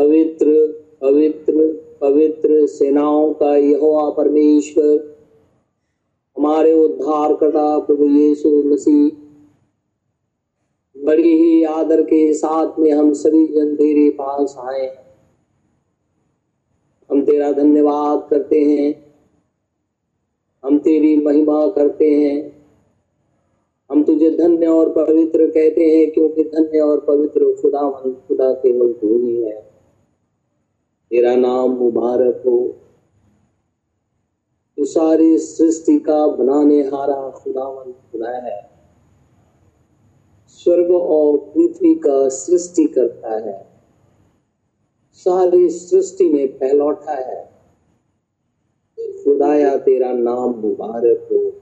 पवित्र पवित्र पवित्र सेनाओं का यहोवा परमेश्वर, हमारे उद्धार करता प्रभु यीशु मसीह, बड़ी ही आदर के साथ में हम सभी जन तेरे पास आए। हम तेरा धन्यवाद करते हैं। हम तेरी महिमा करते हैं। हम तुझे धन्य और पवित्र कहते हैं, क्योंकि धन्य और पवित्र खुदा खुदा केवल तू ही है। तेरा नाम मुबारक हो। तू सारी सृष्टि का बनाने हारा खुदावन खुदा है। स्वर्ग और पृथ्वी का सृष्टि करता है। सारी सृष्टि में पहलौठा है। खुदाया, तेरा नाम मुबारक हो।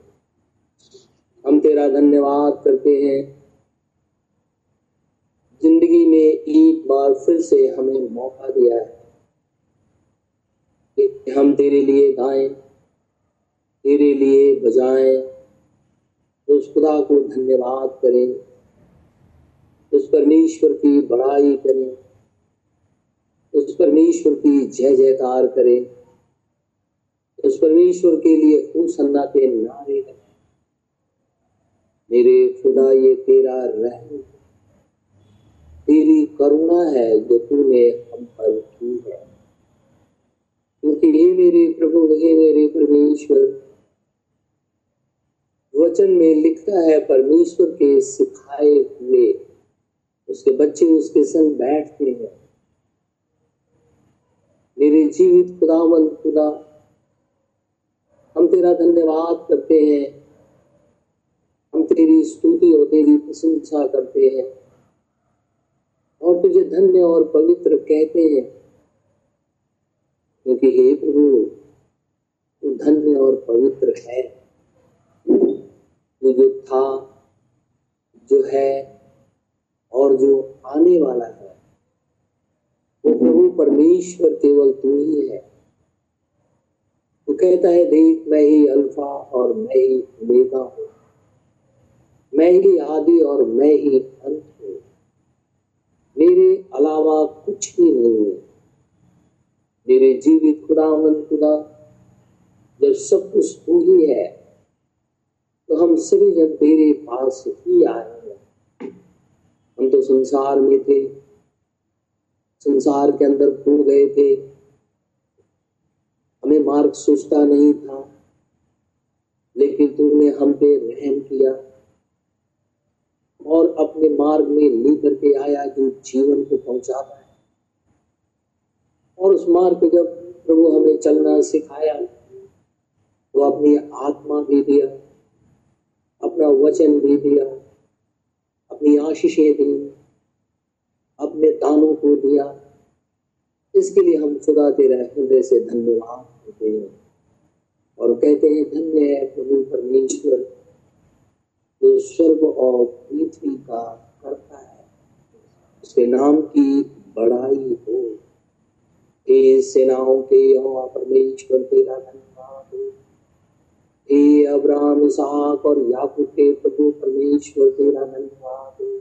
हम तेरा धन्यवाद करते हैं। ज़िंदगी में एक बार फिर से हमें मौका दिया है। हम तेरे लिए गाएँ, तेरे लिए बजाएँ। उस खुदा को धन्यवाद करें। उस परमेश्वर की बड़ाई करें। उस परमेश्वर की जय जयकार करें। उस परमेश्वर के लिए खुशन्ना के नारे करें मेरे खुदा, ये तेरा रहम तेरी करुणा है जो तूने हम पर की है मेरे प्रभु, हे मेरे परमेश्वर। वचन में लिखा है, परमेश्वर के सिखाए हुए। उसके बच्चे उसके संग बैठते हैं। मेरे जीवित खुदावन, खुदा, हम तेरा धन्यवाद करते हैं। हम तेरी स्तुति और तेरी प्रशंसा करते हैं। और तुझे धन्य और पवित्र कहते हैं। क्योंकि हे प्रभु, तू धन्य और पवित्र है। तू जो था, जो है और जो आने वाला है, वो प्रभु परमेश्वर केवल तू ही है। तो कहता है, देख, मैं ही अल्फ़ा और मैं ही ओमेगा हूँ। मैं ही आदि और मैं ही अंत हूँ। मेरे अलावा कुछ भी नहीं है। मेरे जीवित खुदा मन खुदा, जब सब कुछ तू ही है तो हम सभी जन तेरे पास ही आए हैं। हम तो संसार में थे, संसार के अंदर खो गए थे। हमें मार्ग सोचता नहीं था, लेकिन तुमने हम पे रहम किया और अपने मार्ग में ली करके आया कि जीवन को पहुंचाता और उस मार्ग पे जब प्रभु हमें चलना सिखाया तो अपनी आत्मा भी दिया, अपना वचन भी दिया, अपनी आशीषें दी, अपने दानों को दिया। इसके लिए हम खुदा तेरा हृदय से धन्यवाद करते हैं। और कहते हैं, धन्य है प्रभु परमेश्वर, जो स्वर्ग और पृथ्वी का करता है। उसके नाम की बड़ाई हो। हे सेनाओं के यहोवा परमेश्वर तेरा धन्यवाद हे। अब्राहम, इसहाक और याकूब के प्रभु, परमेश्वर तेरा धन्यवाद हे।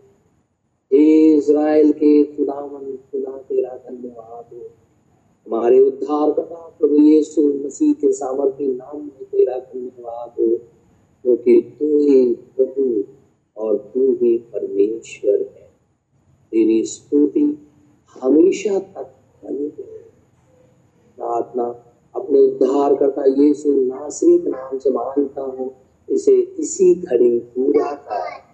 इज़राइल के खुदावन, खुदा तेरा धन्यवाद हमारे उद्धार करता प्रभु यीशु मसीह के सामर्थ्य नाम में तेरा धन्यवाद हो, क्योंकि तू ही प्रभु और तू ही परमेश्वर है। तेरी स्तुति हमेशा तक बनी रहे। प्रार्थना, अपने उद्धार करता यीशु नासरी नाम से मानता हूँ, इसे इसी घड़ी पूरा कर।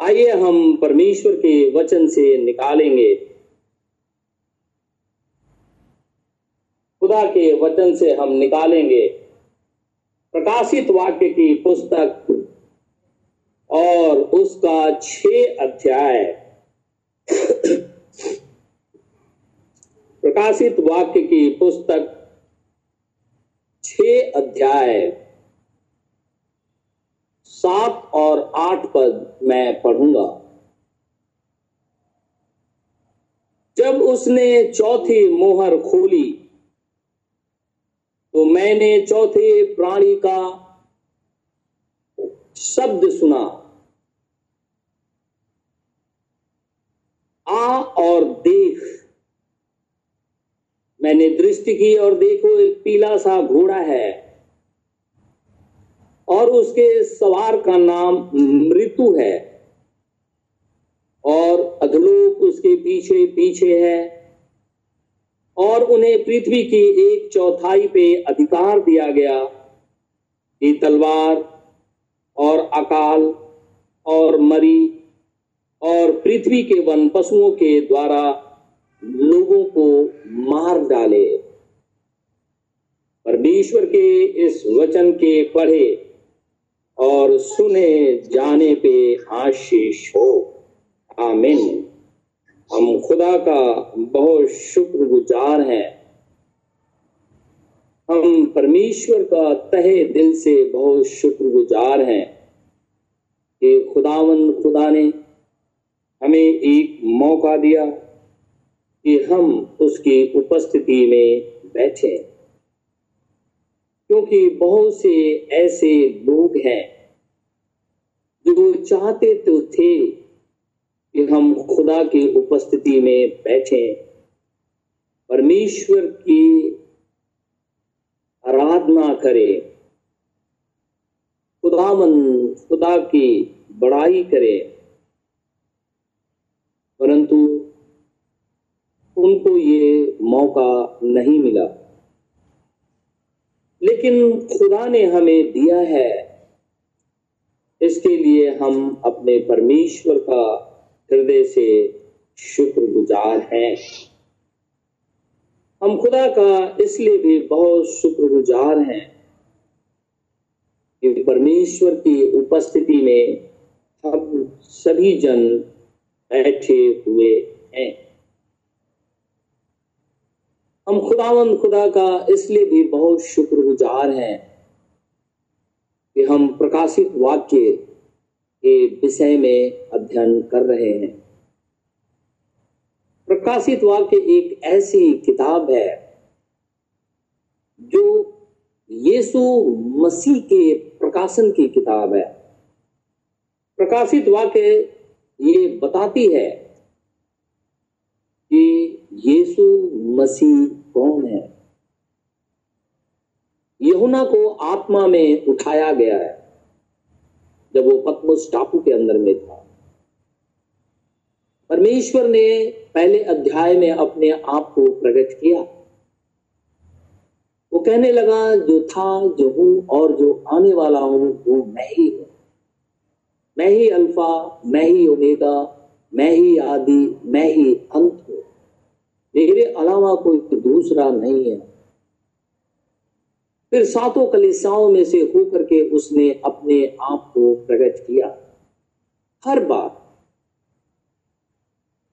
आइए हम परमेश्वर के वचन से निकालेंगे। खुदा के वचन से हम निकालेंगे। प्रकाशित वाक्य की पुस्तक और उसका छह अध्याय। प्रकाशित वाक्य की पुस्तक छह अध्याय। सात और आठ पद मैं पढ़ूँगा। जब उसने चौथी मोहर खोली तो मैंने चौथे प्राणी का शब्द सुना। आ और देख। मैंने दृष्टि की और देखो एक पीला सा घोड़ा है। और उसके सवार का नाम मृत्यु है। और अधलोक उसके पीछे पीछे है। और उन्हें पृथ्वी की एक चौथाई पे अधिकार दिया गया। कि तलवार और अकाल और मरी और पृथ्वी के वन पशुओं के द्वारा लोगों को मार डाले। परमेश्वर के इस वचन के पढ़े और सुने जाने पे आशीष हो। आमीन। हम खुदा का बहुत शुक्रगुजार हैं। हम परमेश्वर का तहे दिल से बहुत शुक्रगुजार हैं कि खुदावन खुदा ने हमें एक मौका दिया। कि हम उसकी उपस्थिति में बैठे। क्योंकि बहुत से ऐसे लोग हैं जो चाहते तो थे कि हम खुदा की उपस्थिति में बैठे। परमेश्वर की आराधना करें। खुदावन खुदा की बड़ाई करें। परंतु उनको ये मौका नहीं मिला। लेकिन खुदा ने हमें दिया है, इसके लिए हम अपने परमेश्वर का हृदय से शुक्रगुजार हैं। हम खुदा का इसलिए भी बहुत शुक्रगुजार हैं कि परमेश्वर की उपस्थिति में हम सभी जन बैठे हुए हैं। हम खुदावन खुदा का इसलिए भी बहुत शुक्रगुजार हैं कि हम प्रकाशित वाक्य के विषय में अध्ययन कर रहे हैं। प्रकाशित वाक्य एक ऐसी किताब है जो यीशु मसीह के प्रकाशन की किताब है। प्रकाशित वाक्य ये बताती है कि यीशु मसीह कौन है? यहुना को आत्मा में उठाया गया है, जब वो पद्मस टापू के अंदर में था। परमेश्वर ने पहले अध्याय में अपने आप को प्रकट किया। वो कहने लगा, जो था, जो हूँ और जो आने वाला हूँ, वो मैं ही हूँ। मैं ही अल्फ़ा, मैं ही ओमेगा, मैं ही आदि, मैं ही अंत हूँ। मेरे अलावा कोई दूसरा नहीं है। फिर सातों कलिसाओं में से होकर के उसने अपने आप को प्रकट किया। हर बार।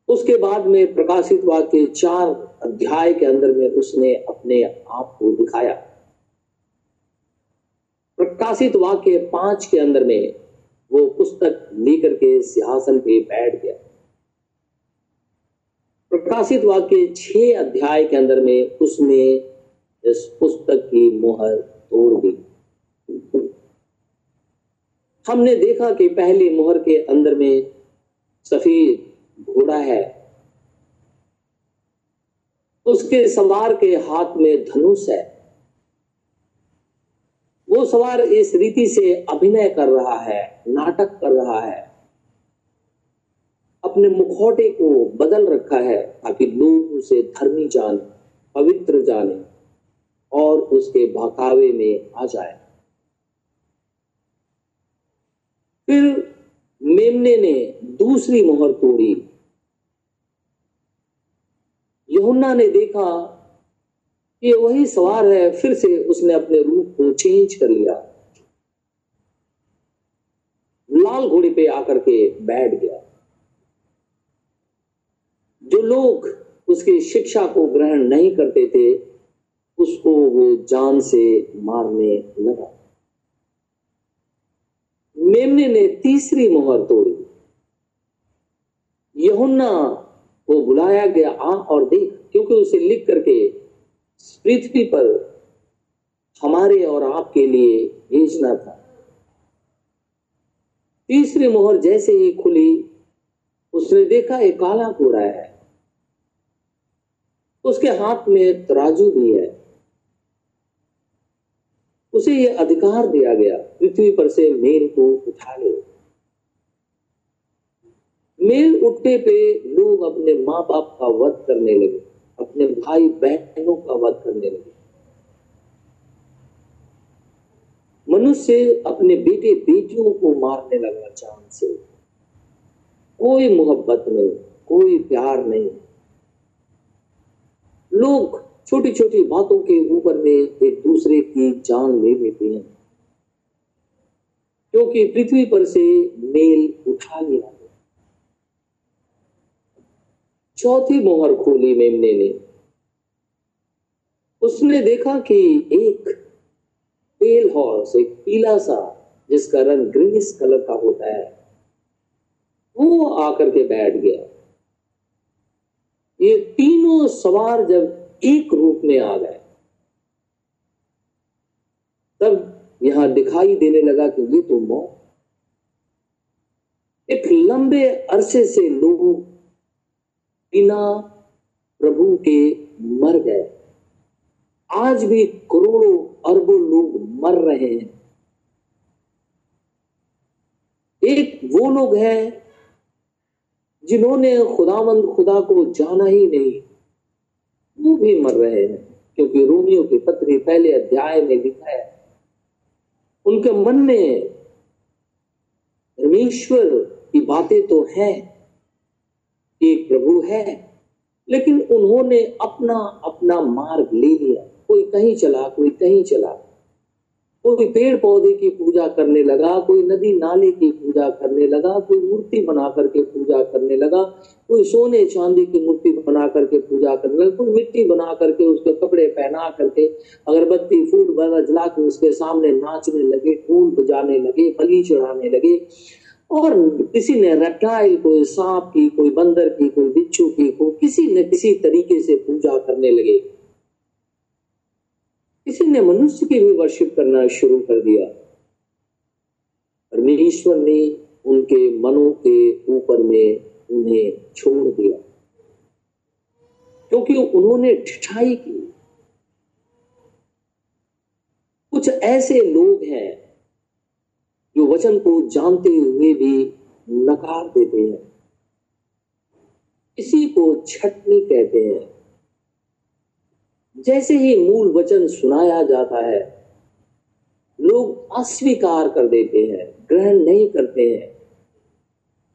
उसके बाद में प्रकाशित वाक्य चार अध्याय के अंदर में उसने अपने आप को दिखाया। प्रकाशित वाक्य पाँच के अंदर में वो पुस्तक लेकर के सिंहासन पे बैठ गया। प्रकाशित वाक्य छह अध्याय के अंदर में उसने इस पुस्तक की मोहर तोड़ दी। हमने देखा कि पहली मोहर के अंदर में सफ़ेद घोड़ा है। उसके सवार के हाथ में धनुष है। वो सवार इस रीति से अभिनय कर रहा है, नाटक कर रहा है। अपने मुखौटे को बदल रखा है ताकि लोग उसे धर्मी जाने, पवित्र जाने और उसके बहकावे में आ जाए। फिर मेमने ने दूसरी मोहर तोड़ी। यहुन्ना ने देखा कि वही सवार है, फिर से उसने अपने रूप को चेंज कर लिया। लाल घोड़े पे आकर के बैठ गया। जो लोग उसकी शिक्षा को ग्रहण नहीं करते थे, उसको वो जान से मारने लगा। मेमने ने तीसरी मोहर तोड़ी। यहुन्ना को बुलाया गया, आ और देख, क्योंकि उसे लिख करके पृथ्वी पर हमारे और आपके लिए भेजना था। तीसरी मोहर जैसे ही खुली, उसने देखा एक काला घोड़ा है। उसके हाथ में तराजू भी है। उसे यह अधिकार दिया गया, पृथ्वी पर से मेल को उठा ले। मेल उठने पे लोग अपने माँ बाप का वध करने लगे, अपने भाई बहनों का वध करने लगे। मनुष्य अपने बेटे बेटियों को मारने लगा चाँद से। कोई मोहब्बत नहीं, कोई प्यार नहीं। लोग छोटी छोटी बातों के ऊपर में एक दूसरे की जान ले लेते हैं। क्योंकि पृथ्वी पर से मेल उठा लिया चौथी मोहर खोली मेमने ने। उसने देखा कि एक पेल हॉर्स एक पीला सा, जिसका रंग ग्रीनिश कलर का होता है, वो आकर के बैठ गया। ये तीनों सवार जब एक रूप में आ गए, तब यहाँ दिखाई देने लगा कि ये तो मौत। एक लंबे अरसे से लोग बिना प्रभु के मर गए। आज भी करोड़ों अरबों लोग मर रहे हैं। एक वो लोग हैं जिन्होंने खुदावंद खुदा को जाना ही नहीं, वो भी मर रहे हैं, क्योंकि रोमियो के पत्र पहले अध्याय में लिखा है, उनके मन में परमेश्वर की बातें तो हैं, एक प्रभु है, लेकिन उन्होंने अपना अपना मार्ग ले लिया, कोई कहीं चला, कोई कहीं चला। कोई पेड़ पौधे की पूजा करने लगा, कोई नदी नाले की पूजा करने लगा, कोई मूर्ति बना करके पूजा करने लगा, कोई सोने चांदी की मूर्ति बना करके पूजा करने लगा, कोई मिट्टी बना करके उसके कपड़े पहना करके अगरबत्ती, फूल वगैरह जला के उसके सामने नाचने लगे फूल बजाने लगे, बलि चढ़ाने लगे। और किसी ने रेप्टाइल कोई सांप की, कोई बंदर की, कोई बिच्छू की, कोई किसी न किसी तरीके से पूजा करने लगे। किसी ने मनुष्य की भी वर्शिप करना शुरू कर दिया। परमेश्वर ने उनके मनों के ऊपर में उन्हें छोड़ दिया। क्योंकि उन्होंने ठिठाई की। कुछ ऐसे लोग हैं जो वचन को जानते हुए भी नकार देते हैं। इसी को छटनी कहते हैं। जैसे ही मूल वचन सुनाया जाता है, लोग अस्वीकार कर देते हैं, ग्रहण नहीं करते हैं।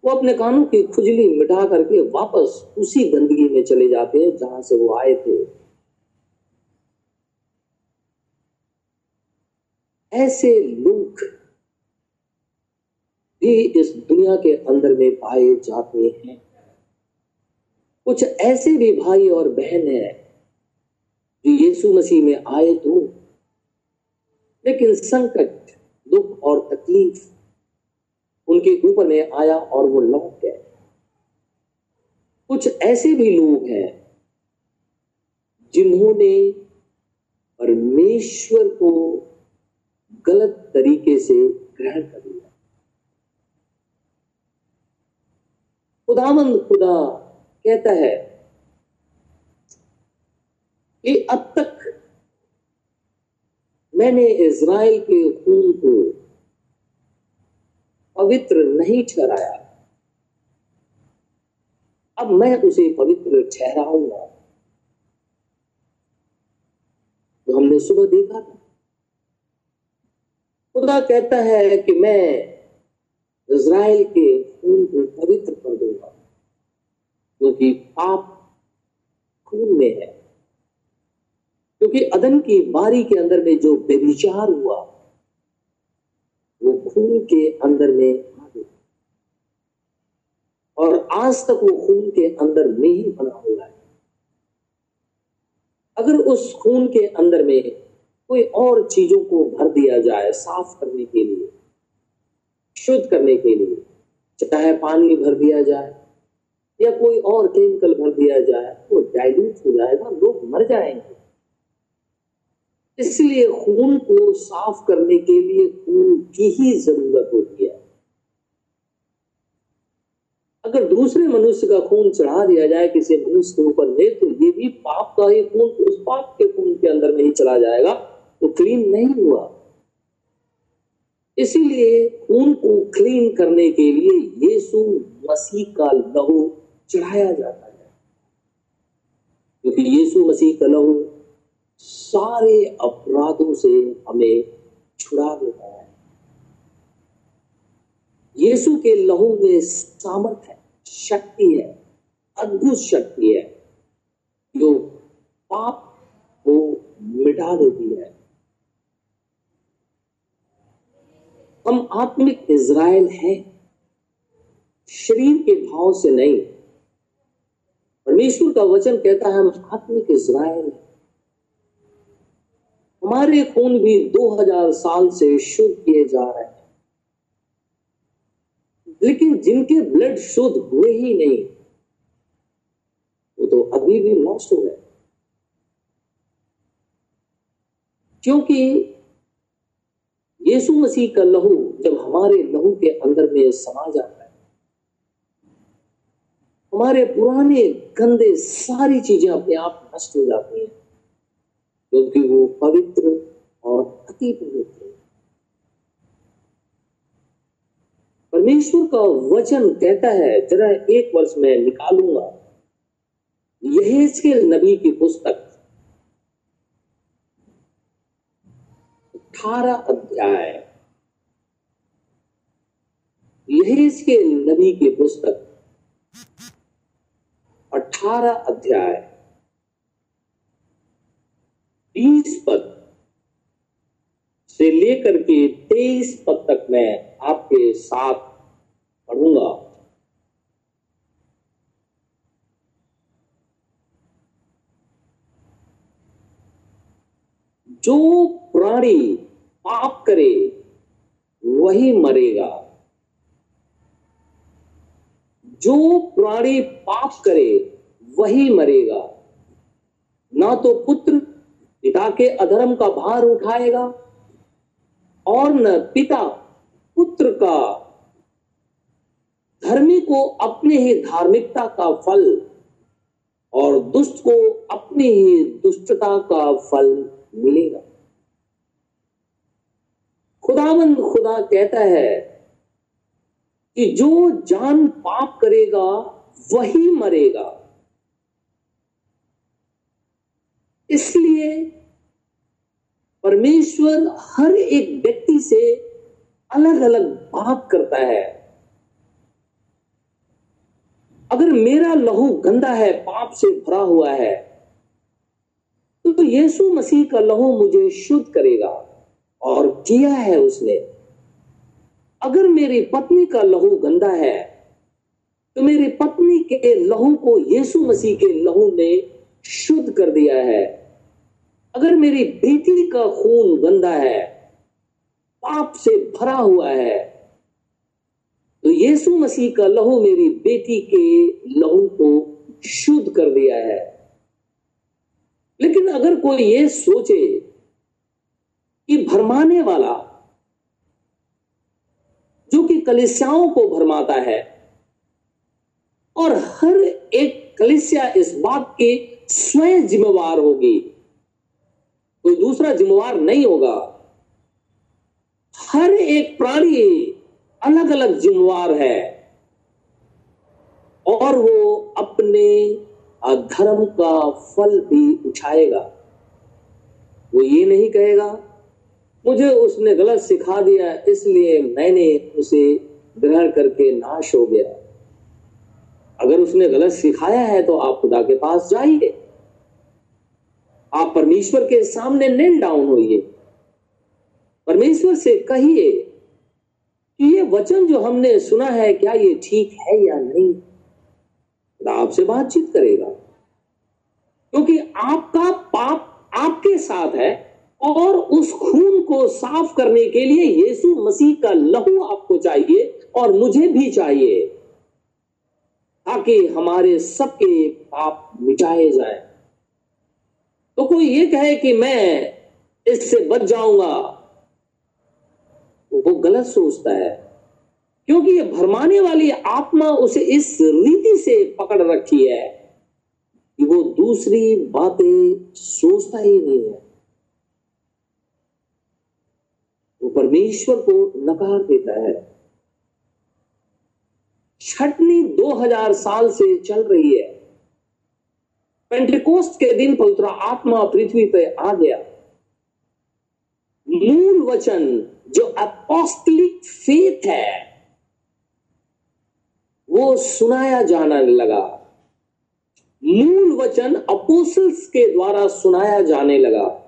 वो अपने कानों की खुजली मिटा करके वापस उसी गंदगी में चले जाते हैं जहाँ से वो आए थे। ऐसे लोग भी इस दुनिया के अंदर में पाए जाते हैं। कुछ ऐसे भी भाई और बहन हैं जो यीशु मसीह में आए तो लेकिन संकट, दुख और तकलीफ़ उनके ऊपर में आया और वो लौट गए। कुछ ऐसे भी लोग हैं जिन्होंने परमेश्वर को गलत तरीके से ग्रहण कर लिया। खुदामंद खुदा कहता है कि अब तक मैंने इज़राइल के खून को पवित्र नहीं ठहराया। अब मैं उसे पवित्र ठहराऊँगा। तो हमने सुबह देखा था। खुदा कहता है कि मैं इज़राइल के खून को पवित्र कर दूँगा, क्योंकि पाप खून में है। क्योंकि अदन की बारी के अंदर में जो बेविचार हुआ, वो खून के अंदर में आ गया और आज तक वो खून के अंदर में ही बना हुआ है। अगर उस खून के अंदर में कोई और चीज़ों को भर दिया जाए साफ़ करने के लिए, शुद्ध करने के लिए, चाहे पानी भर दिया जाए या कोई और केमिकल भर दिया जाए, वो डाइल्यूट हो जाएगा, लोग मर जाएँगे। इसलिए खून को साफ़ करने के लिए खून की ही ज़रूरत होती है। अगर दूसरे मनुष्य का खून चढ़ा दिया जाए, किसी मनुष्य के ऊपर में तो ये भी पाप का ही खून उस पाप के खून के अंदर नहीं चला जाएगा तो क्लीन नहीं हुआ। इसीलिए खून को क्लीन करने के लिए यीशु मसीह का लहू चढ़ाया जाता है। क्योंकि यीशु मसीह का लहू सारे अपराधों से हमें छुड़ा देता है। यीशु के लहू में सामर्थ है, शक्ति है, अद्भुत शक्ति है, जो पाप को मिटा देती है। हम आत्मिक इज़राइल हैं, शरीर के भाव से नहीं। परमेश्वर का वचन कहता है, हम आत्मिक इज़राइल हैं। हमारे खून भी 2000 साल से शुद्ध किए जा रहे हैं। लेकिन जिनके ब्लड शुद्ध हुए ही नहीं, वो तो अभी भी लॉस्ट हो। गए क्योंकि यीशु मसीह का लहू जब हमारे लहू के अंदर में समा जाता है, हमारे पुराने गंदे सारी चीज़ें अपने आप नष्ट हो जाती हैं। क्योंकि वो पवित्र और अति पवित्र परमेश्वर का वचन कहता है, जरा एक वर्ष में निकालूँगा। यहेजकेल नबी की पुस्तक। अठारह अध्याय। के नबी की पुस्तक। अठारह अध्याय बीस पद से लेकर के तेईस पद तक मैं आपके साथ पढ़ूँगा। जो प्राणी पाप करे, वही मरेगा। जो प्राणी पाप करे, वही मरेगा। ना तो पुत्र पिता के अधर्म का भार उठाएगा और न पिता, पुत्र का। धर्मी को अपने ही धार्मिकता का फल और दुष्ट को अपनी ही दुष्टता का फल मिलेगा। खुदावंद खुदा कहता है कि जो जान पाप करेगा, वही मरेगा। इसलिए परमेश्वर हर एक व्यक्ति से अलग अलग बात करता है। अगर मेरा लहू गंदा है, पाप से भरा हुआ है तो यीशु मसीह का लहू मुझे शुद्ध करेगा और किया है उसने। अगर मेरी पत्नी का लहू गंदा है तो मेरी पत्नी के लहू को यीशु मसीह के लहू ने शुद्ध कर दिया है। अगर मेरी बेटी का खून गंदा है, पाप से भरा हुआ है तो यीशु मसीह का लहू मेरी बेटी के लहू को शुद्ध कर दिया है। लेकिन अगर कोई ये सोचे कि भरमाने वाला, जो कि कलिसियाओं को भरमाता है, और हर एक कलिसिया इस बात की स्वयं जिम्मेवार होगी कोई दूसरा जिम्मेवार नहीं होगा। हर एक प्राणी अलग अलग जिम्मेवार है। और वो अपने धर्म का फल भी उठाएगा। वो ये नहीं कहेगा, मुझे उसने गलत सिखा दिया, इसलिए मैंने उसे ग्रहण करके नाश हो गया। अगर उसने गलत सिखाया है तो आप खुदा के पास जाइए। आप परमेश्वर के सामने नेल डाउन होइए। परमेश्वर से कहिए कि ये वचन जो हमने सुना है, क्या ये ठीक है या नहीं? आपसे बातचीत करेगा। क्योंकि आपका पाप आपके साथ है और उस खून को साफ़ करने के लिए यीशु मसीह का लहू आपको चाहिए और मुझे भी चाहिए, ताकि हमारे सबके पाप मिटाए जाए। तो कोई ये कहे कि मैं इससे बच जाऊँगा, वो गलत सोचता है। क्योंकि ये भरमाने वाली आत्मा उसे इस रीति से पकड़ रखी है कि वो दूसरी बातें सोचता ही नहीं है। वो परमेश्वर को नकार देता है। छटनी 2000 साल से चल रही है। पेंटिकोस्ट के दिन पवित्र आत्मा पृथ्वी पे आ गया। मूल वचन जो अपोस्टलिक फेथ है, वो सुनाया जाना लगा। मूल वचन अपोसल्स के द्वारा सुनाया जाने लगा।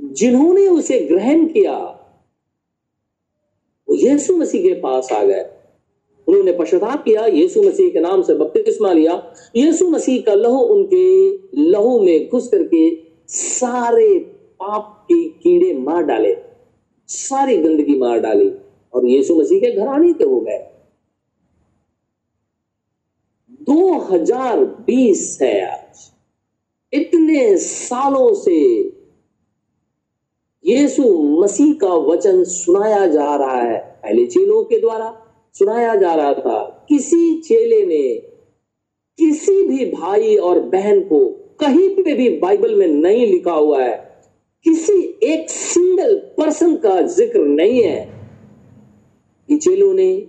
जिन्होंने उसे ग्रहण किया, वो यीशु मसीह के पास आ गए। उन्होंने पश्चाताप किया, यीशु मसीह के नाम से बपतिस्मा लिया। यीशु मसीह का लहू उनके लहू में घुस करके सारे पाप के कीड़े मार डाले, सारी गंदगी मार डाली और यीशु मसीह के घर आने के हो गए। 2020 है आज। इतने सालों से यीशु मसीह का वचन सुनाया जा रहा है, पहले चेलों के द्वारा सुनाया जा रहा था। किसी चेले ने किसी भी भाई और बहन को कहीं पे भी बाइबल में नहीं लिखा हुआ है। किसी एक सिंगल पर्सन का ज़िक्र नहीं है। कि चेलों ने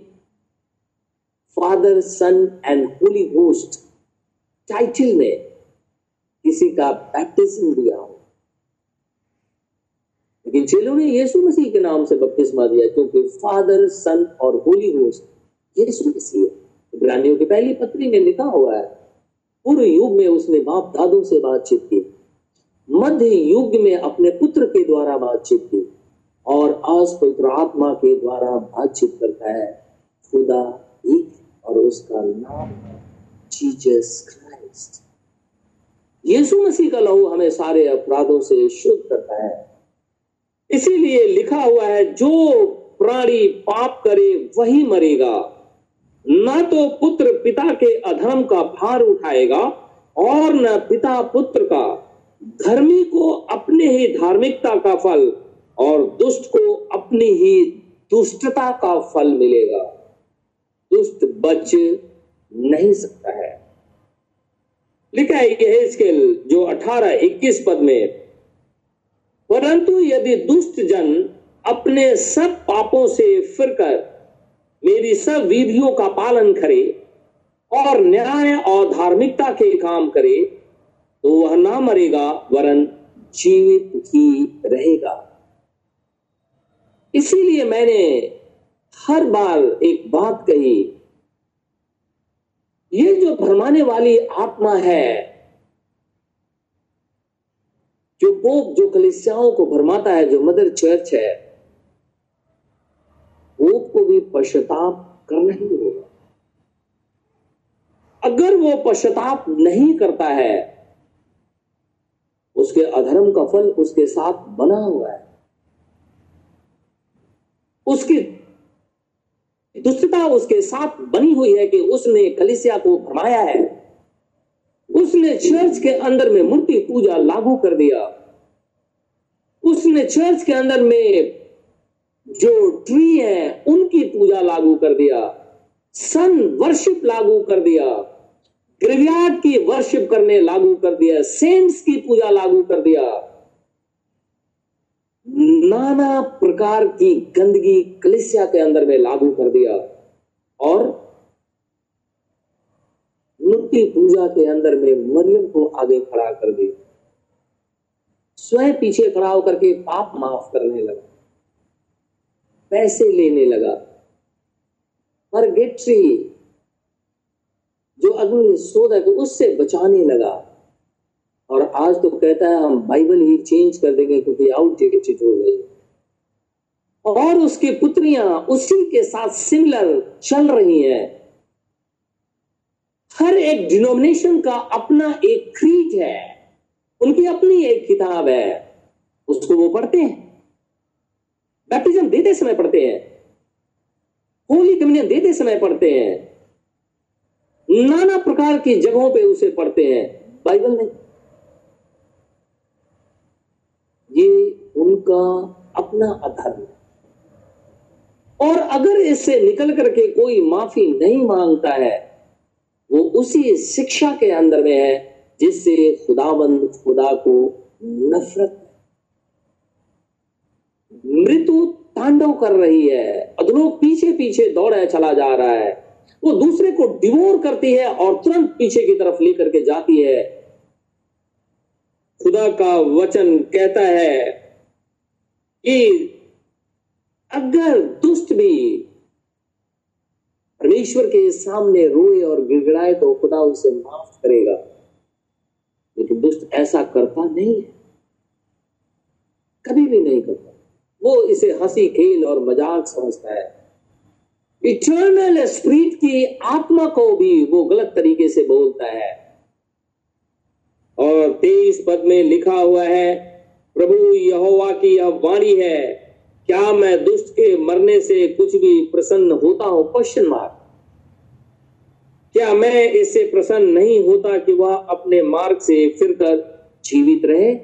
father, son and holy ghost title में किसी का बैप्टिज्म दिया। लेकिन चेलों ने यीशु मसीह के नाम से बपतिस्मा दिया, क्योंकि फादर सन और होली घोस्ट यीशु मसीह इब्रानियों की पहली पत्री में लिखा हुआ है पूर्व युग में उसने बाप दादों से बातचीत की, मध्य युग में अपने पुत्र के द्वारा बातचीत की और आज पवित्र आत्मा के द्वारा बातचीत करता है। खुदा एक और उसका नाम जीसस क्राइस्ट यीशु मसीह का लहू हमें सारे अपराधों से शुद्ध करता है। इसीलिए लिखा हुआ है, जो प्राणी पाप करे, वही मरेगा। न तो पुत्र पिता के अधर्म का भार उठाएगा और न पिता पुत्र का। धर्मी को अपने ही धार्मिकता का फल और दुष्ट को अपनी ही दुष्टता का फल मिलेगा। दुष्ट बच नहीं सकता है। लिखा है यह स्केल जो 18 21 पद में परंतु यदि दुष्ट जन अपने सब पापों से फिरकर मेरी सब विधियों का पालन करे और न्याय और धार्मिकता के काम करे तो वह ना मरेगा, वरन जीवित ही रहेगा। इसीलिए मैंने हर बार एक बात कही, ये जो भरमाने वाली आत्मा है जो पोप जो कलिसियाओं को भरमाता है, जो मदर चर्च है पोप को भी पश्चाताप करना ही होगा। अगर वो पश्चाताप नहीं करता है, उसके अधर्म का फल उसके साथ बना हुआ है। उसकी दुष्टता उसके साथ बनी हुई है कि उसने कलिसिया को भरमाया है। उसने चर्च के अंदर में मूर्ति पूजा लागू कर दिया। उसने चर्च के अंदर में जो ट्री है, उनकी पूजा लागू कर दिया। सन वर्शिप लागू कर दिया। ग्रेवयार्ड की वर्शिप करने लागू कर दिया। सेंट्स की पूजा लागू कर दिया। नाना प्रकार की गंदगी कलिसिया के अंदर में लागू कर दिया। और मूर्ति पूजा के अंदर में मरियम को आगे खड़ा कर दिया। स्वयं पीछे खड़ा होकर के पाप माफ़ करने लगा। पैसे लेने लगा। पर गेट्री जो अग्नि शोधक उससे बचाने लगा। और आज तो कहता है, हम बाइबल ही चेंज कर देंगे क्योंकि आउटडेटेड हो गई। और उसकी पुत्रियाँ उसी के साथ सिमिलर चल रही हैं। हर एक डिनोमिनेशन का अपना एक क्रीट है। उनकी अपनी एक किताब है। उसको वो पढ़ते हैं। बैप्टिज्म देते समय पढ़ते हैं। होली कम्युनियन देते समय पढ़ते हैं। नाना प्रकार की जगहों पे उसे पढ़ते हैं। बाइबल में ये उनका अपना अधर्म और अगर इससे निकल करके कोई माफ़ी नहीं माँगता है वो उसी शिक्षा के अंदर में है जिससे खुदाबंद खुदा को नफरत मृत्यु तांडव कर रही है। अधलोक पीछे पीछे दौड़े चला जा रहा है। वो दूसरे को डिवोर करती है और तुरंत पीछे की तरफ़ लेकर के जाती है। खुदा का वचन कहता है कि अगर दुष्ट भी परमेश्वर के सामने रोए और गिड़गिड़ाए तो खुदा उसे माफ़ करेगा। लेकिन दुष्ट ऐसा करता नहीं है। कभी भी नहीं करता। वो इसे हँसी, खेल और मज़ाक समझता है। इटर्नल स्प्रीट की आत्मा को भी वो गलत तरीके से बोलता है। और तेईस पद में लिखा हुआ है, प्रभु, यहोवा की यह वाणी है, क्या मैं दुष्ट के मरने से कुछ भी प्रसन्न होता हूँ? Question mark. क्या मैं इससे प्रसन्न नहीं होता कि वह अपने मार्ग से फिरकर जीवित रहे?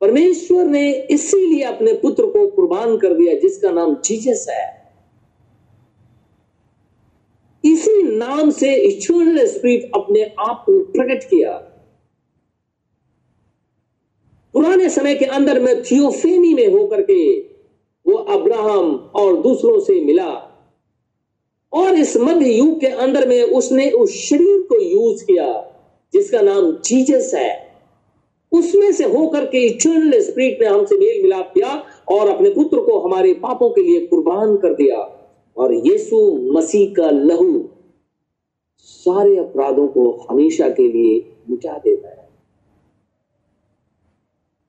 परमेश्वर ने इसीलिए अपने पुत्र को कुर्बान कर दिया, जिसका नाम जीजस है। इसी नाम से इश्वरल स्पिरिट अपने आप को प्रकट किया। पुराने समय के अंदर में थियोफेनी में होकर के वो अब्राहम और दूसरों से मिला। और इस मध्य युग के अंदर में उसने उस शरीर को यूज़ किया, जिसका नाम जीजस है। उसमें से होकर के इटर्नल स्पिरिट ने हमसे मेल मिलाप किया और अपने पुत्र को हमारे पापों के लिए कुर्बान कर दिया। और यीशु मसीह का लहू सारे अपराधों को हमेशा के लिए मिटा देता है।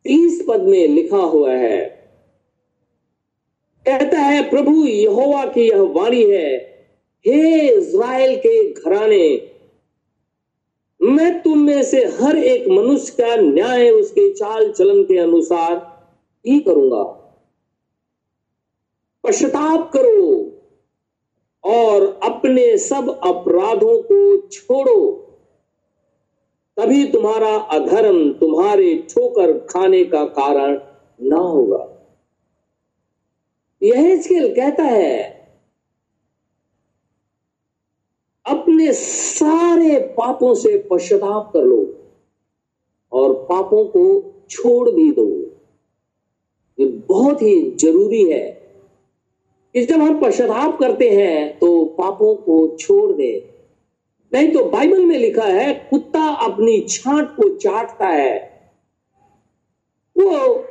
तीस पद में लिखा हुआ है, कहता है, प्रभु यहोवा की यह वाणी है हे इज़राइल के घराने, मैं तुम में से हर एक मनुष्य का न्याय उसके चाल चलन के अनुसार ही करूँगा। पश्चाताप करो और अपने सब अपराधों को छोड़ो। तभी तुम्हारा अधर्म तुम्हारे ठोकर खाने का कारण ना होगा। यह कहता है अपने सारे पापों से पश्चाताप कर लो और पापों को छोड़ भी दो। ये बहुत ही ज़रूरी है। कि जब हम पश्चाताप करते हैं तो पापों को छोड़ दे। नहीं तो बाइबल में लिखा है, कुत्ता अपनी छाट को चाटता है। वो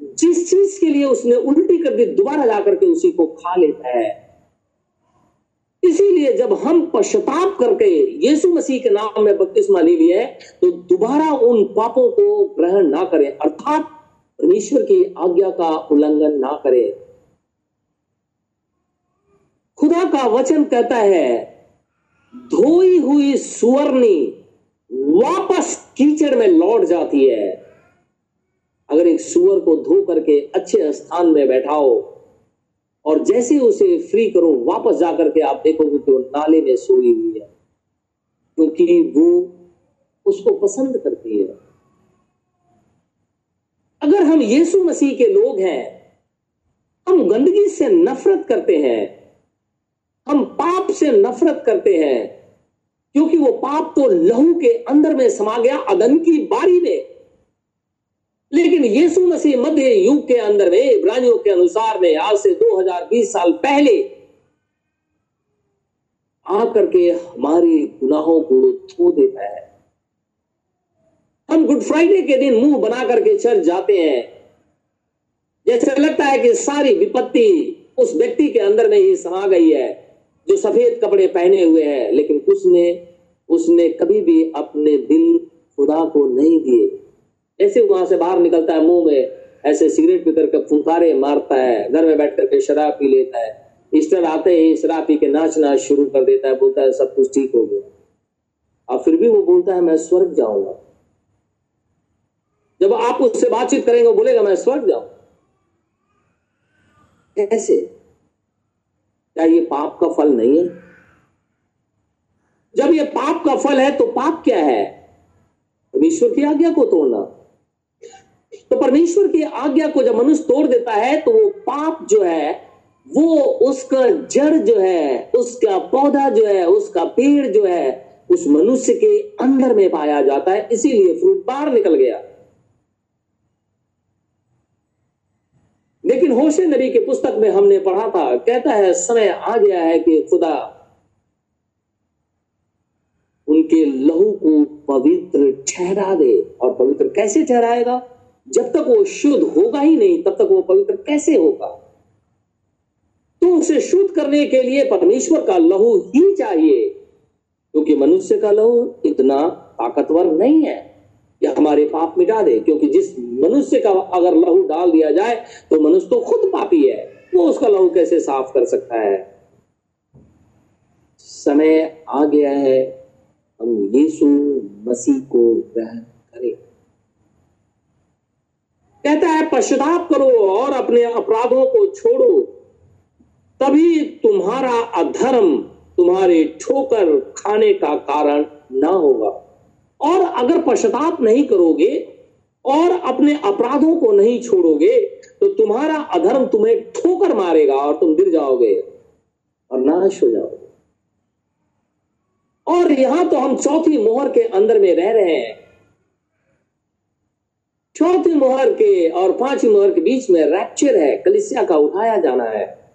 जिस चीज़ के लिए उसने उल्टी कर दी दोबारा जाकर के उसी को खा लेता है। इसीलिए जब हम पश्चाताप करके यीशु मसीह के नाम में बपतिस्मा ले लिए तो दोबारा उन पापों को ग्रहण ना करें, अर्थात परमेश्वर की आज्ञा का उल्लंघन ना करें। खुदा का वचन कहता है, धोई हुई सुवर्णी वापस कीचड़ में लौट जाती है। अगर एक सुअर को धो करके अच्छे स्थान में बैठाओ और जैसे उसे फ्री करो, वापस जाकर के आप देखोगे कि वो नाले में सोई हुई है। क्योंकि वो उसको पसंद करती है। अगर हम यीशु मसीह के लोग हैं, हम गंदगी से नफरत करते हैं, हम पाप से नफरत करते हैं, क्योंकि वो पाप तो लहू के अंदर में समा गया, अदन की बारी में। लेकिन यीशु मसीह मध्य युग के अंदर में इब्रानियों के अनुसार में, आज से 2020 साल पहले, आकर के हमारे गुनाहों को धो देता है। हम गुड फ्राइडे के दिन मुँह बना करके चर्च जाते हैं। जैसे लगता है कि सारी विपत्ति उस व्यक्ति के अंदर में ही समा गई है, जो सफ़ेद कपड़े पहने हुए हैं, लेकिन उसने उसने कभी भी अपने दिल खुदा को नहीं दिए। ऐसे वहाँ से बाहर निकलता है मुँह में, ऐसे सिगरेट पी करके फुंकारे मारता है, घर में बैठ करके शराब पी लेता है। ईस्टर आते ही शराब पी के नाचना शुरू कर देता है, बोलता है, सब कुछ ठीक हो गया। और फिर भी वो बोलता है, मैं स्वर्ग जाऊँगा। जब आप उससे बातचीत करेंगे बोलेगा, मैं स्वर्ग जाऊँ कैसे? क्या ये पाप का फल नहीं है? जब ये पाप का फल है तो पाप क्या है? परमेश्वर की आज्ञा को तोड़ना। तो परमेश्वर की आज्ञा को जब मनुष्य तोड़ देता है तो वो पाप जो है, वो उसका जड़ जो है, उसका पौधा जो है, उसका पेड़ जो है, उस मनुष्य के अंदर में पाया जाता है। इसीलिए फ्रूट बाहर निकल गया। लेकिन होशे नबी के पुस्तक में हमने पढ़ा था, कहता है, समय आ गया है कि खुदा उनके लहू को पवित्र ठहरा दे। और पवित्र कैसे ठहराएगा? जब तक वो शुद्ध होगा ही नहीं, तब तक वो पवित्र कैसे होगा? तो उसे शुद्ध करने के लिए परमेश्वर का लहू ही चाहिए, क्योंकि मनुष्य का लहू इतना ताकतवर नहीं है। कि हमारे पाप मिटा दे, क्योंकि जिस मनुष्य का अगर लहू डाल दिया जाए तो मनुष्य तो खुद पापी है। वो उसका लहू कैसे साफ़ कर सकता है? समय आ गया है, हम यीशु मसीह को ग्रहण करें। कहता है, पश्चाताप करो और अपने अपराधों को छोड़ो। तभी तुम्हारा अधर्म तुम्हारे ठोकर खाने का कारण ना होगा। और अगर पश्चाताप नहीं करोगे और अपने अपराधों को नहीं छोड़ोगे तो तुम्हारा अधर्म तुम्हें ठोकर मारेगा और तुम गिर जाओगे और नाश हो जाओगे। और यहाँ तो हम चौथी मोहर के अंदर में रह रहे हैं। चौथी मोहर के और पांचवी मोहर के बीच में रैप्चर है, कलिसिया का उठाया जाना है।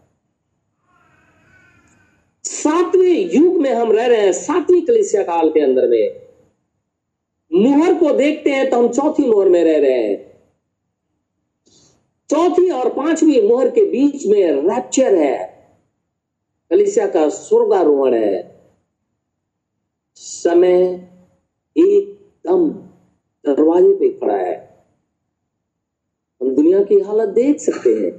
सातवें युग में हम रह रहे हैं, सातवीं कलिसिया काल के अंदर में। मुहर को देखते हैं तो हम चौथी मोहर में रह रहे हैं। चौथी और पांचवी मोहर के बीच में रैप्चर है। कलिसिया का स्वर्गारोहण है। समय एकदम दरवाजे पे खड़ा है। हम दुनिया की हालत देख सकते हैं।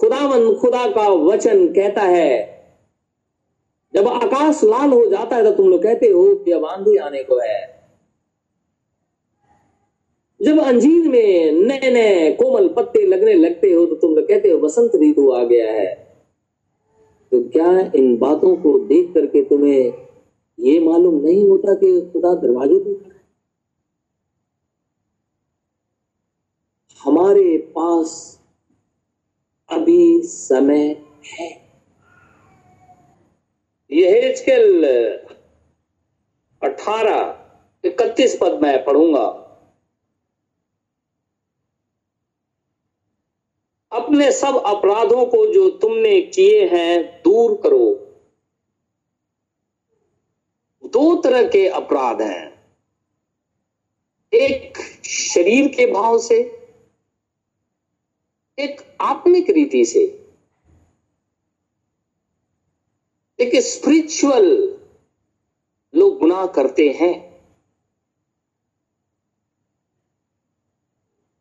खुदावन, खुदा का वचन कहता है, जब आकाश लाल हो जाता है तो तुम लोग कहते हो कि अब आंधी आने को है। जब अंजीर में नए नए कोमल पत्ते लगने लगते हो तो तुम लोग कहते हो, बसंत ऋतु आ गया है। तो क्या इन बातों को देख करके तुम्हें ये मालूम नहीं होता कि खुदा दरवाजे पे खड़ा है हमारे पास अभी समय है। यह हिजकिल अठारह, इकतीस पद मैं पढ़ूँगा। अपने सब अपराधों को जो तुमने किए हैं, दूर करो। दो तरह के अपराध हैं। एक शरीर के भाव से एक आत्मिक रीति से, एक स्पिरिचुअल लोग गुनाह करते हैं।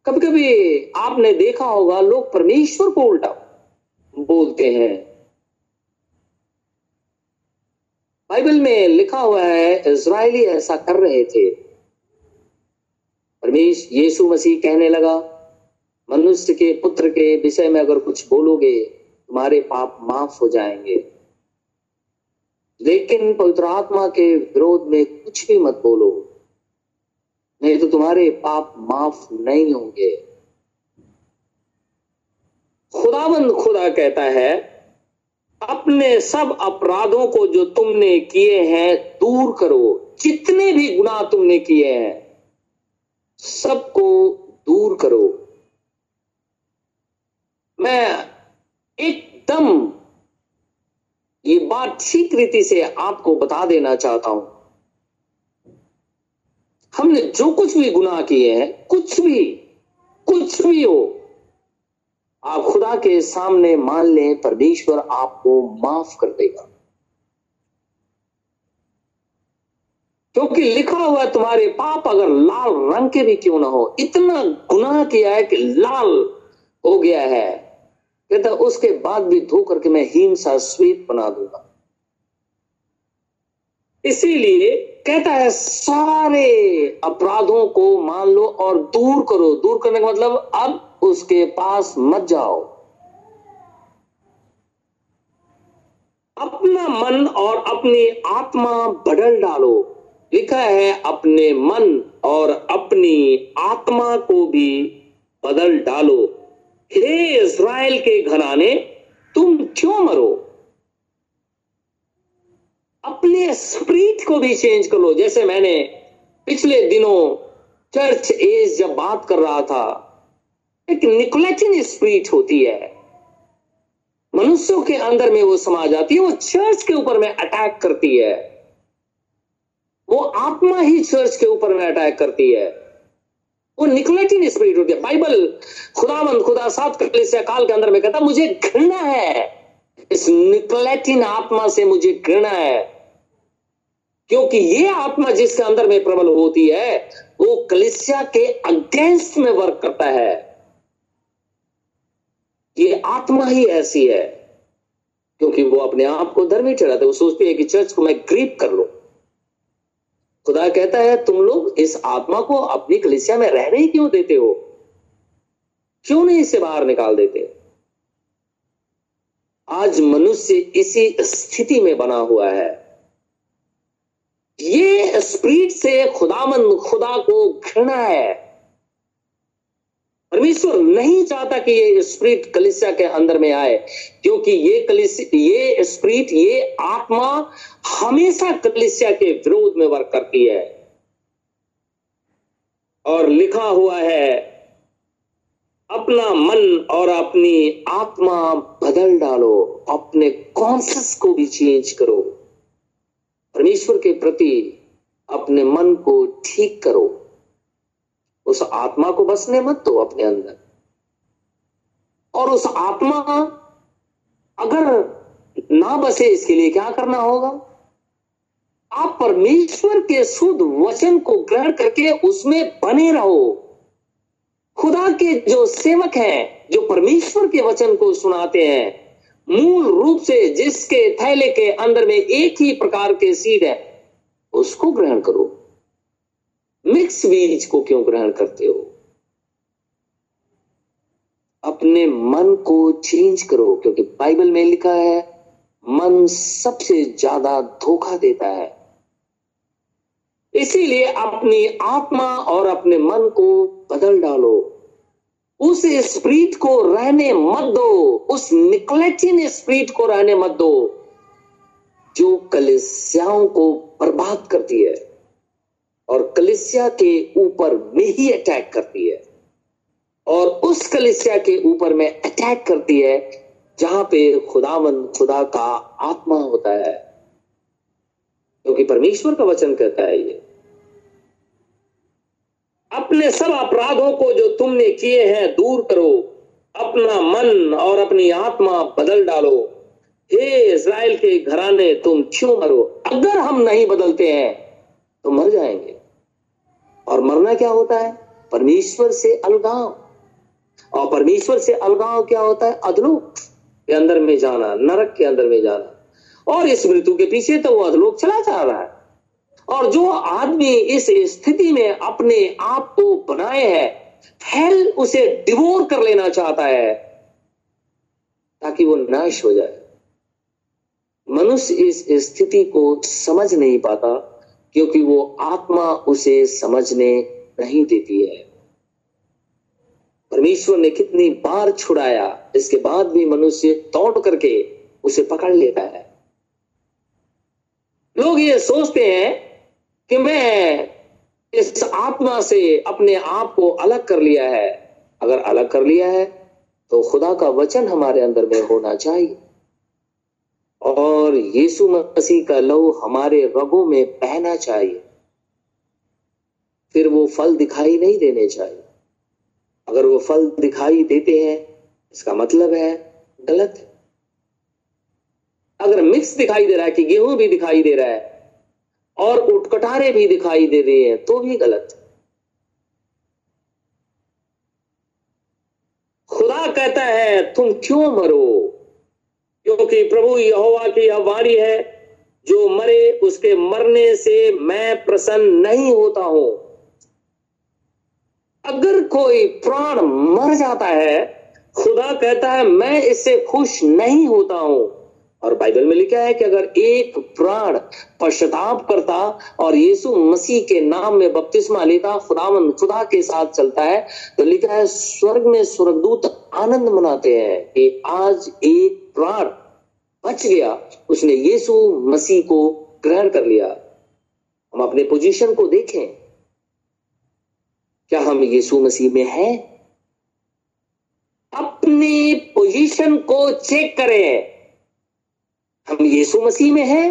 कभी कभी आपने देखा होगा, लोग परमेश्वर को उल्टा बोलते हैं। बाइबल में लिखा हुआ है, इज़राइली ऐसा कर रहे थे। परमेश यीशु मसीह कहने लगा मनुष्य के पुत्र के विषय में अगर कुछ बोलोगे, तुम्हारे पाप माफ़ हो जाएँगे। लेकिन पवित्र आत्मा के विरोध में कुछ भी मत बोलो। नहीं तो तुम्हारे पाप माफ़ नहीं होंगे। खुदाबंद खुदा कहता है, अपने सब अपराधों को जो तुमने किए हैं, दूर करो। जितने भी गुनाह तुमने किए हैं, सबको दूर करो। मैं एकदम ये बात ठीक रीति से आपको बता देना चाहता हूँ। हमने जो कुछ भी गुनाह किए हैं, कुछ भी कुछ भी हो, आप खुदा के सामने मान लें, परमेश्वर आपको माफ़ कर देगा। क्योंकि लिखा हुआ तुम्हारे पाप अगर लाल रंग के भी क्यों ना हो, इतना गुनाह किया है कि लाल हो गया है। कहता, उसके बाद भी धो करके मैं हीन सा श्वेत बना दूँगा। इसीलिए कहता है, सारे अपराधों को मान लो और दूर करो। दूर करने का मतलब अब उसके पास मत जाओ। अपना मन और अपनी आत्मा बदल डालो। लिखा है, अपने मन और अपनी आत्मा को भी बदल डालो। हे इज़राइल के घराने, तुम क्यों मरो? अपने स्प्रीट को भी चेंज कर लो। जैसे मैंने पिछले दिनों चर्च एज जब बात कर रहा था, एक निकोलेटिन स्प्रीट होती है। मनुष्यों के अंदर में वो समा जाती है, वो चर्च के ऊपर में अटैक करती है। वो आत्मा ही चर्च के ऊपर में अटैक करती है। वो निकोलेटिन स्पिरिट होती है बाइबल खुदावंद, खुदा सात कलिसिया काल के अंदर में कहता, मुझे घृणा है। इस निकोलेटिन आत्मा से मुझे घृणा है। क्योंकि ये आत्मा जिसके अंदर में प्रबल होती है, वो कलिसिया के अगेंस्ट में वर्क करता है। ये आत्मा ही ऐसी है, क्योंकि वो अपने आप को धर्मी ठहराते वो सोचती है कि चर्च को मैं ग्रीप कर लो। खुदा कहता है, तुम लोग इस आत्मा को अपनी कलिसिया में रहने ही क्यों देते हो? क्यों नहीं इसे बाहर निकाल देते? आज मनुष्य इसी स्थिति में बना हुआ है। ये स्प्रीट से खुदामंद खुदा को घृणा है। परमेश्वर नहीं चाहता कि ये स्प्रीट कलिसिया के अंदर में आए, क्योंकि ये कलिस, ये स्प्रीट ये आत्मा हमेशा कलिसिया के विरोध में वर्क करती है। और लिखा हुआ है, अपना मन और अपनी आत्मा बदल डालो, अपने कॉन्सियस को भी चेंज करो। परमेश्वर के प्रति अपने मन को ठीक करो। उस आत्मा को बसने मत दो अपने अंदर। और उस आत्मा अगर ना बसे इसके लिए क्या करना होगा? आप परमेश्वर के शुद्ध वचन को ग्रहण करके उसमें बने रहो। खुदा के जो सेवक हैं, जो परमेश्वर के वचन को सुनाते हैं, मूल रूप से जिसके थैले के अंदर में एक ही प्रकार के सीड है, उसको ग्रहण करो। मिक्स बीज को क्यों ग्रहण करते हो? अपने मन को चेंज करो, क्योंकि बाइबल में लिखा है, मन सबसे ज़्यादा धोखा देता है। इसीलिए अपनी आत्मा और अपने मन को बदल डालो। उस स्प्रीट को रहने मत दो, उस निकलेटिन स्प्रीट को रहने मत दो, जो कलिसियाओं को बर्बाद करती है। और कलिसिया के ऊपर में ही अटैक करती है। और उस कलिसिया के ऊपर में अटैक करती है, जहाँ पे खुदावन, खुदा का आत्मा होता है। क्योंकि तो परमेश्वर का वचन कहता है ये। अपने सब अपराधों को जो तुमने किए हैं, दूर करो। अपना मन और अपनी आत्मा बदल डालो। हे इज़राइल के घराने, तुम क्यों मरो? अगर हम नहीं बदलते हैं तो मर जाएँगे। और मरना क्या होता है? परमेश्वर से अलगाव। और परमेश्वर से अलगाव क्या होता है? अधलोक के अंदर में जाना, नरक के अंदर में जाना। और इस मृत्यु के पीछे तो वो अधलोक चला जा रहा है। और जो आदमी इस स्थिति में अपने आप को बनाए है हेल उसे डिवोर कर लेना चाहता है, ताकि वो नाश हो जाए। मनुष्य इस स्थिति को समझ नहीं पाता। क्योंकि वो आत्मा उसे समझने नहीं देती है। परमेश्वर ने कितनी बार छुड़ाया, इसके बाद भी मनुष्य तोड़ करके उसे पकड़ लेता है। लोग ये सोचते हैं कि मैं इस आत्मा से अपने आप को अलग कर लिया है। अगर अलग कर लिया है तो खुदा का वचन हमारे अंदर में होना चाहिए। और यीशु मसीह का लहू हमारे रगों में बहना चाहिए। फिर वो फल दिखाई नहीं देने चाहिए। अगर वो फल दिखाई देते हैं, इसका मतलब है गलत है। अगर मिक्स दिखाई दे रहा है कि गेहूँ भी दिखाई दे रहा है और उटकटारे भी दिखाई दे रहे हैं तो भी गलत है। खुदा कहता है, तुम क्यों मरो? क्योंकि प्रभु यहोवा की यह वाणी है, जो मरे उसके मरने से मैं प्रसन्न नहीं होता हूँ। अगर कोई प्राण मर जाता है, खुदा कहता है, मैं इससे खुश नहीं होता हूँ। और बाइबल में लिखा है कि अगर एक प्राण पश्चाताप करता और यीशु मसीह के नाम में बपतिस्मा लेता खुदावन खुदा के साथ चलता है तो लिखा है, स्वर्ग में स्वर्गदूत आनंद मनाते हैं कि आज एक प्राण बच गया। उसने यीशु मसीह को ग्रहण कर लिया। हम अपने पोजीशन को देखें। क्या हम यीशु मसीह में हैं? अपनी पोजीशन को चेक करें। हम यीशु मसीह में हैं,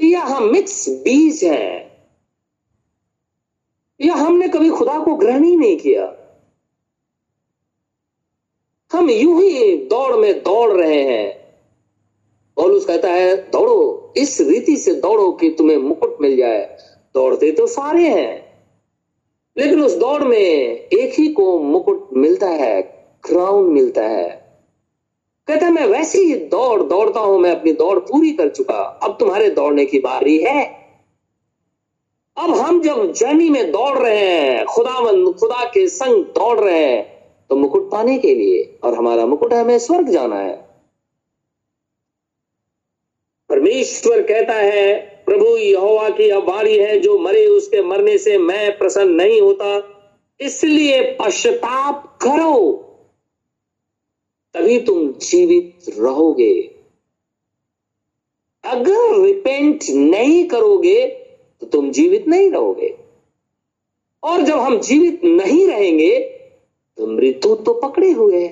या हम मिक्स बीज हैं, या हमने कभी खुदा को ग्रहण ही नहीं किया। हम यूँ ही दौड़ में दौड़ रहे हैं। पौलुस कहता है, दौड़ो, इस रीति से दौड़ो कि तुम्हें मुकुट मिल जाए। दौड़ते तो सारे हैं, लेकिन उस दौड़ में एक ही को मुकुट मिलता है क्राउन मिलता है। कहता मैं वैसे ही दौड़, दौड़ता हूँ, मैं अपनी दौड़ पूरी कर चुका। अब तुम्हारे दौड़ने की बारी है। अब हम जब जर्नी में दौड़ रहे हैं खुदावंद खुदा के संग दौड़ रहे हैं तो मुकुट पाने के लिए और हमारा मुकुट हमें स्वर्ग जाना है। परमेश्वर कहता है, प्रभु, यहोवा की अब बारी है, जो मरे उसके मरने से मैं प्रसन्न नहीं होता। इसलिए पश्चाताप करो। तभी तुम जीवित रहोगे। अगर रिपेंट नहीं करोगे तो तुम जीवित नहीं रहोगे। और जब हम जीवित नहीं रहेंगे तो मृत्यु तो पकड़े हुए है।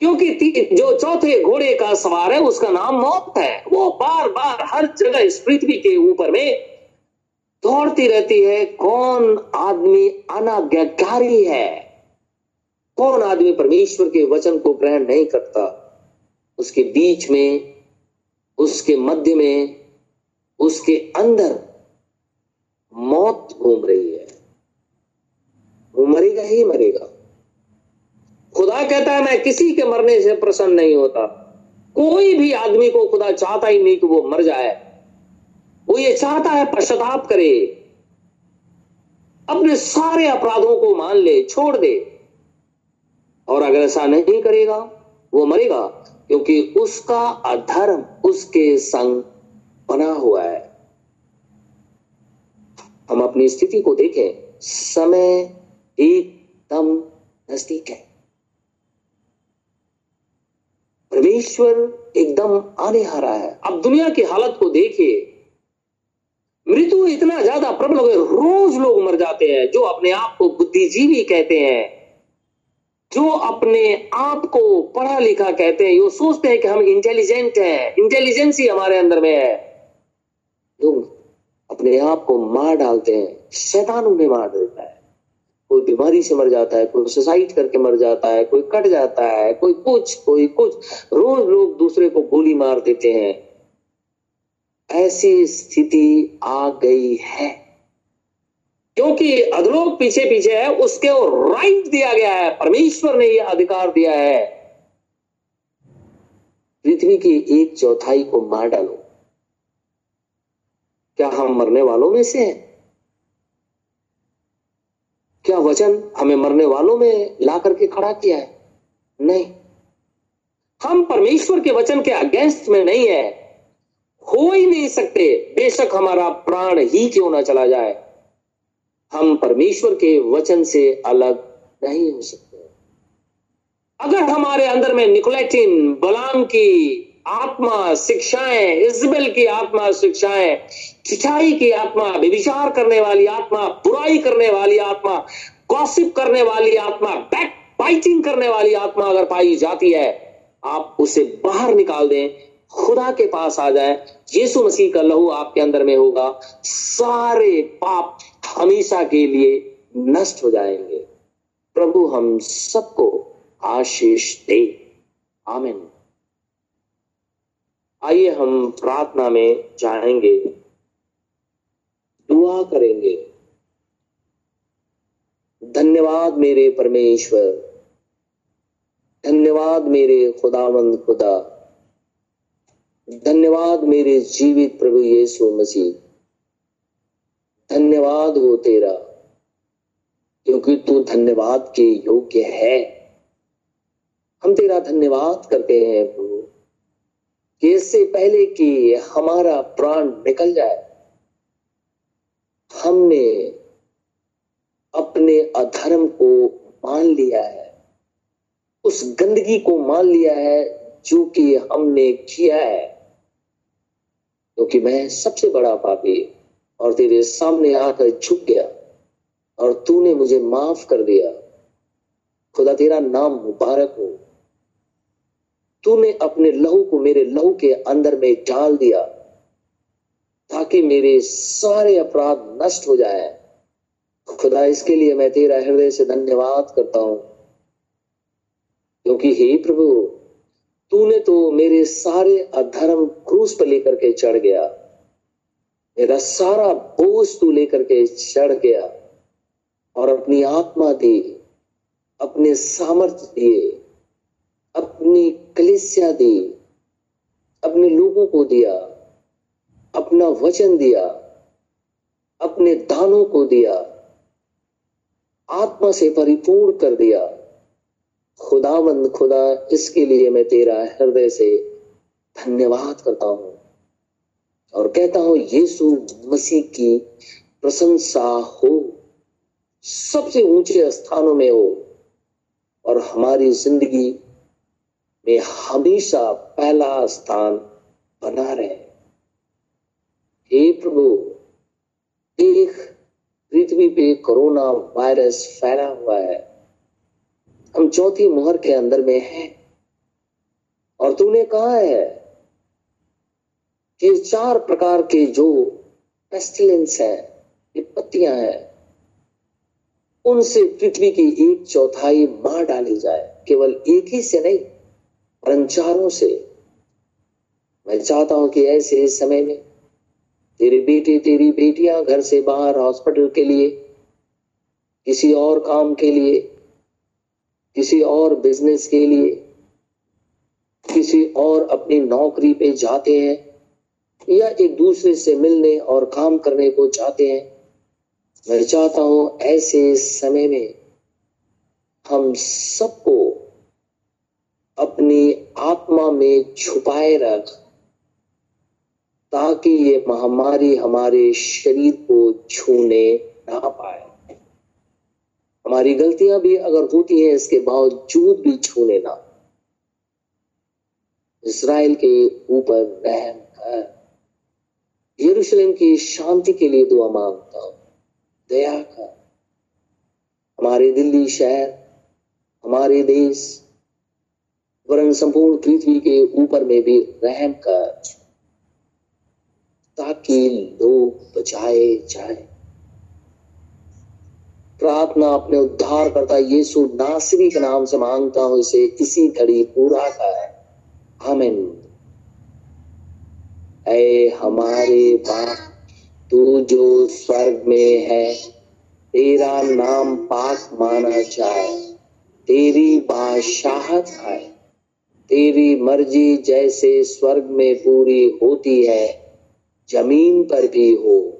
क्योंकि जो चौथे घोड़े का सवार है, उसका नाम मौत है। वो बार बार हर जगह इस पृथ्वी के ऊपर में दौड़ती रहती है। कौन आदमी अनाज्ञाकारी है? कौन आदमी परमेश्वर के वचन को ग्रहण नहीं करता? उसके बीच में, उसके मध्य में, उसके अंदर मौत घूम रही है। वो मरेगा ही मरेगा। खुदा कहता है, मैं किसी के मरने से प्रसन्न नहीं होता। कोई भी आदमी को खुदा चाहता ही नहीं कि वो मर जाए। वो ये चाहता है पश्चाताप करे। अपने सारे अपराधों को मान ले, छोड़ दे। और अगर ऐसा नहीं करेगा, वो मरेगा, क्योंकि उसका अधर्म उसके संग बना हुआ है। हम अपनी स्थिति को देखें। समय एकदम नज़दीक है। परमेश्वर एकदम आने आ रहा है। अब दुनिया की हालत को देखिए। मृत्यु इतना ज़्यादा प्रबल हो गया। रोज लोग मर जाते हैं, जो अपने आप को बुद्धिजीवी कहते हैं। जो अपने आप को पढ़ा लिखा कहते हैं, वो सोचते हैं कि हम इंटेलिजेंट हैं। इंटेलिजेंस ही हमारे अंदर में है। लोग अपने आप को मार डालते हैं। शैतान उन्हें मार देता है। कोई बीमारी से मर जाता है, कोई सुसाइड करके मर जाता है, कोई कट जाता है, कोई कुछ कोई कुछ। रोज लोग दूसरे को गोली मार देते हैं। ऐसी स्थिति आ गई है। क्योंकि अधलोक पीछे पीछे है, उसके राइट दिया गया है, परमेश्वर ने यह अधिकार दिया है। पृथ्वी की एक चौथाई को मार डालो। क्या हम मरने वालों में से हैं? क्या वचन हमें मरने वालों में ला करके खड़ा किया है? नहीं। हम परमेश्वर के वचन के अगेंस्ट में नहीं है। हो ही नहीं सकते, बेशक हमारा प्राण ही क्यों ना चला जाए। हम परमेश्वर के वचन से अलग नहीं हो सकते। अगर हमारे अंदर में निकोलेटिन बलाम की आत्मा, शिक्षाएँ इजबेल की आत्मा, शिक्षाएँ चिचाई की आत्मा विचार करने वाली आत्मा, बुराई करने वाली आत्मा गॉसिप करने वाली आत्मा बैक बाइटिंग करने वाली आत्मा अगर पाई जाती है, आप उसे बाहर निकाल दें खुदा के पास आ जाए, यीशु मसीह का लहू आपके अंदर में होगा, सारे पाप हमेशा के लिए नष्ट हो जाएँगे। प्रभु, हम सबको आशीष दे। आमिन। आइए हम प्रार्थना में जाएँगे, दुआ करेंगे। धन्यवाद मेरे परमेश्वर, धन्यवाद मेरे खुदावंद खुदा। धन्यवाद मेरे जीवित प्रभु यीशु मसीह। धन्यवाद हो तेरा, क्योंकि तू धन्यवाद के योग्य है। हम तेरा धन्यवाद करते हैं प्रभु, कि इससे पहले कि हमारा प्राण निकल जाए, हमने अपने अधर्म को मान लिया है, उस गंदगी को मान लिया है, जो कि हमने किया है। क्योंकि मैं सबसे बड़ा पापी और तेरे सामने आकर झुक गया और तूने मुझे माफ़ कर दिया। खुदा तेरा नाम मुबारक हो। तूने अपने लहू को मेरे लहू के अंदर में डाल दिया ताकि मेरे सारे अपराध नष्ट हो जाए। खुदा, इसके लिए मैं तेरा हृदय से धन्यवाद करता हूँ। क्योंकि हे प्रभु तूने तो मेरे सारे अधर्म क्रूस पर लेकर के चढ़ गया। मेरा सारा बोझ तू लेकर के चढ़ गया और अपनी आत्मा दी, अपने सामर्थ्य दिए, अपनी कलिसिया दी, अपने लोगों को दिया, अपना वचन दिया, अपने दानों को दिया, आत्मा से परिपूर्ण कर दिया। खुदावंद खुदा, इसके लिए मैं तेरा हृदय से धन्यवाद करता हूँ। और कहता हूँ, यीशु मसीह की प्रशंसा हो, सबसे ऊँचे स्थानों में हो, और हमारी ज़िंदगी में हमेशा पहला स्थान बना रहे। हे प्रभु एक पृथ्वी पे कोरोना वायरस फैला हुआ है। हम चौथी मोहर के अंदर में हैं। और तूने कहा है कि चार प्रकार के जो पेस्टिलेंस है विपत्तियाँ हैं, उनसे पृथ्वी की एक चौथाई मार डाली जाए। केवल एक ही से नहीं पर चारों से। मैं चाहता हूँ कि ऐसे समय में तेरे बेटे, तेरी बेटियाँ घर से बाहर हॉस्पिटल के लिए, किसी और काम के लिए किसी और बिज़नेस के लिए, किसी और अपनी नौकरी पे जाते हैं, या एक दूसरे से मिलने और काम करने को चाहते हैं, मैं चाहता हूँ ऐसे समय में हम सबको अपनी आत्मा में छुपाए रख, ताकि ये महामारी हमारे शरीर को छूने ना पाए। हमारी गलतियाँ भी अगर होती हैं, इसके बावजूद भी छूने ना। इसराइल के ऊपर रहम कर यरूशलेम की शांति के लिए दुआ माँगता हूँ। दया कर। हमारे दिल्ली शहर, हमारे देश, वरन संपूर्ण पृथ्वी के ऊपर में भी रहम कर। ताकि लोग बचाए जाए। प्रार्थना अपने उद्धार करता यीशु नासरी के नाम से माँगता हूँ, इसे इसी घड़ी पूरा कर। आमीन। ऐ हमारे बाप, तू जो स्वर्ग में है, तेरा नाम पाक माना जाए। तेरी बादशाहत आए तेरी मर्ज़ी जैसे स्वर्ग में पूरी होती है, ज़मीन पर भी हो।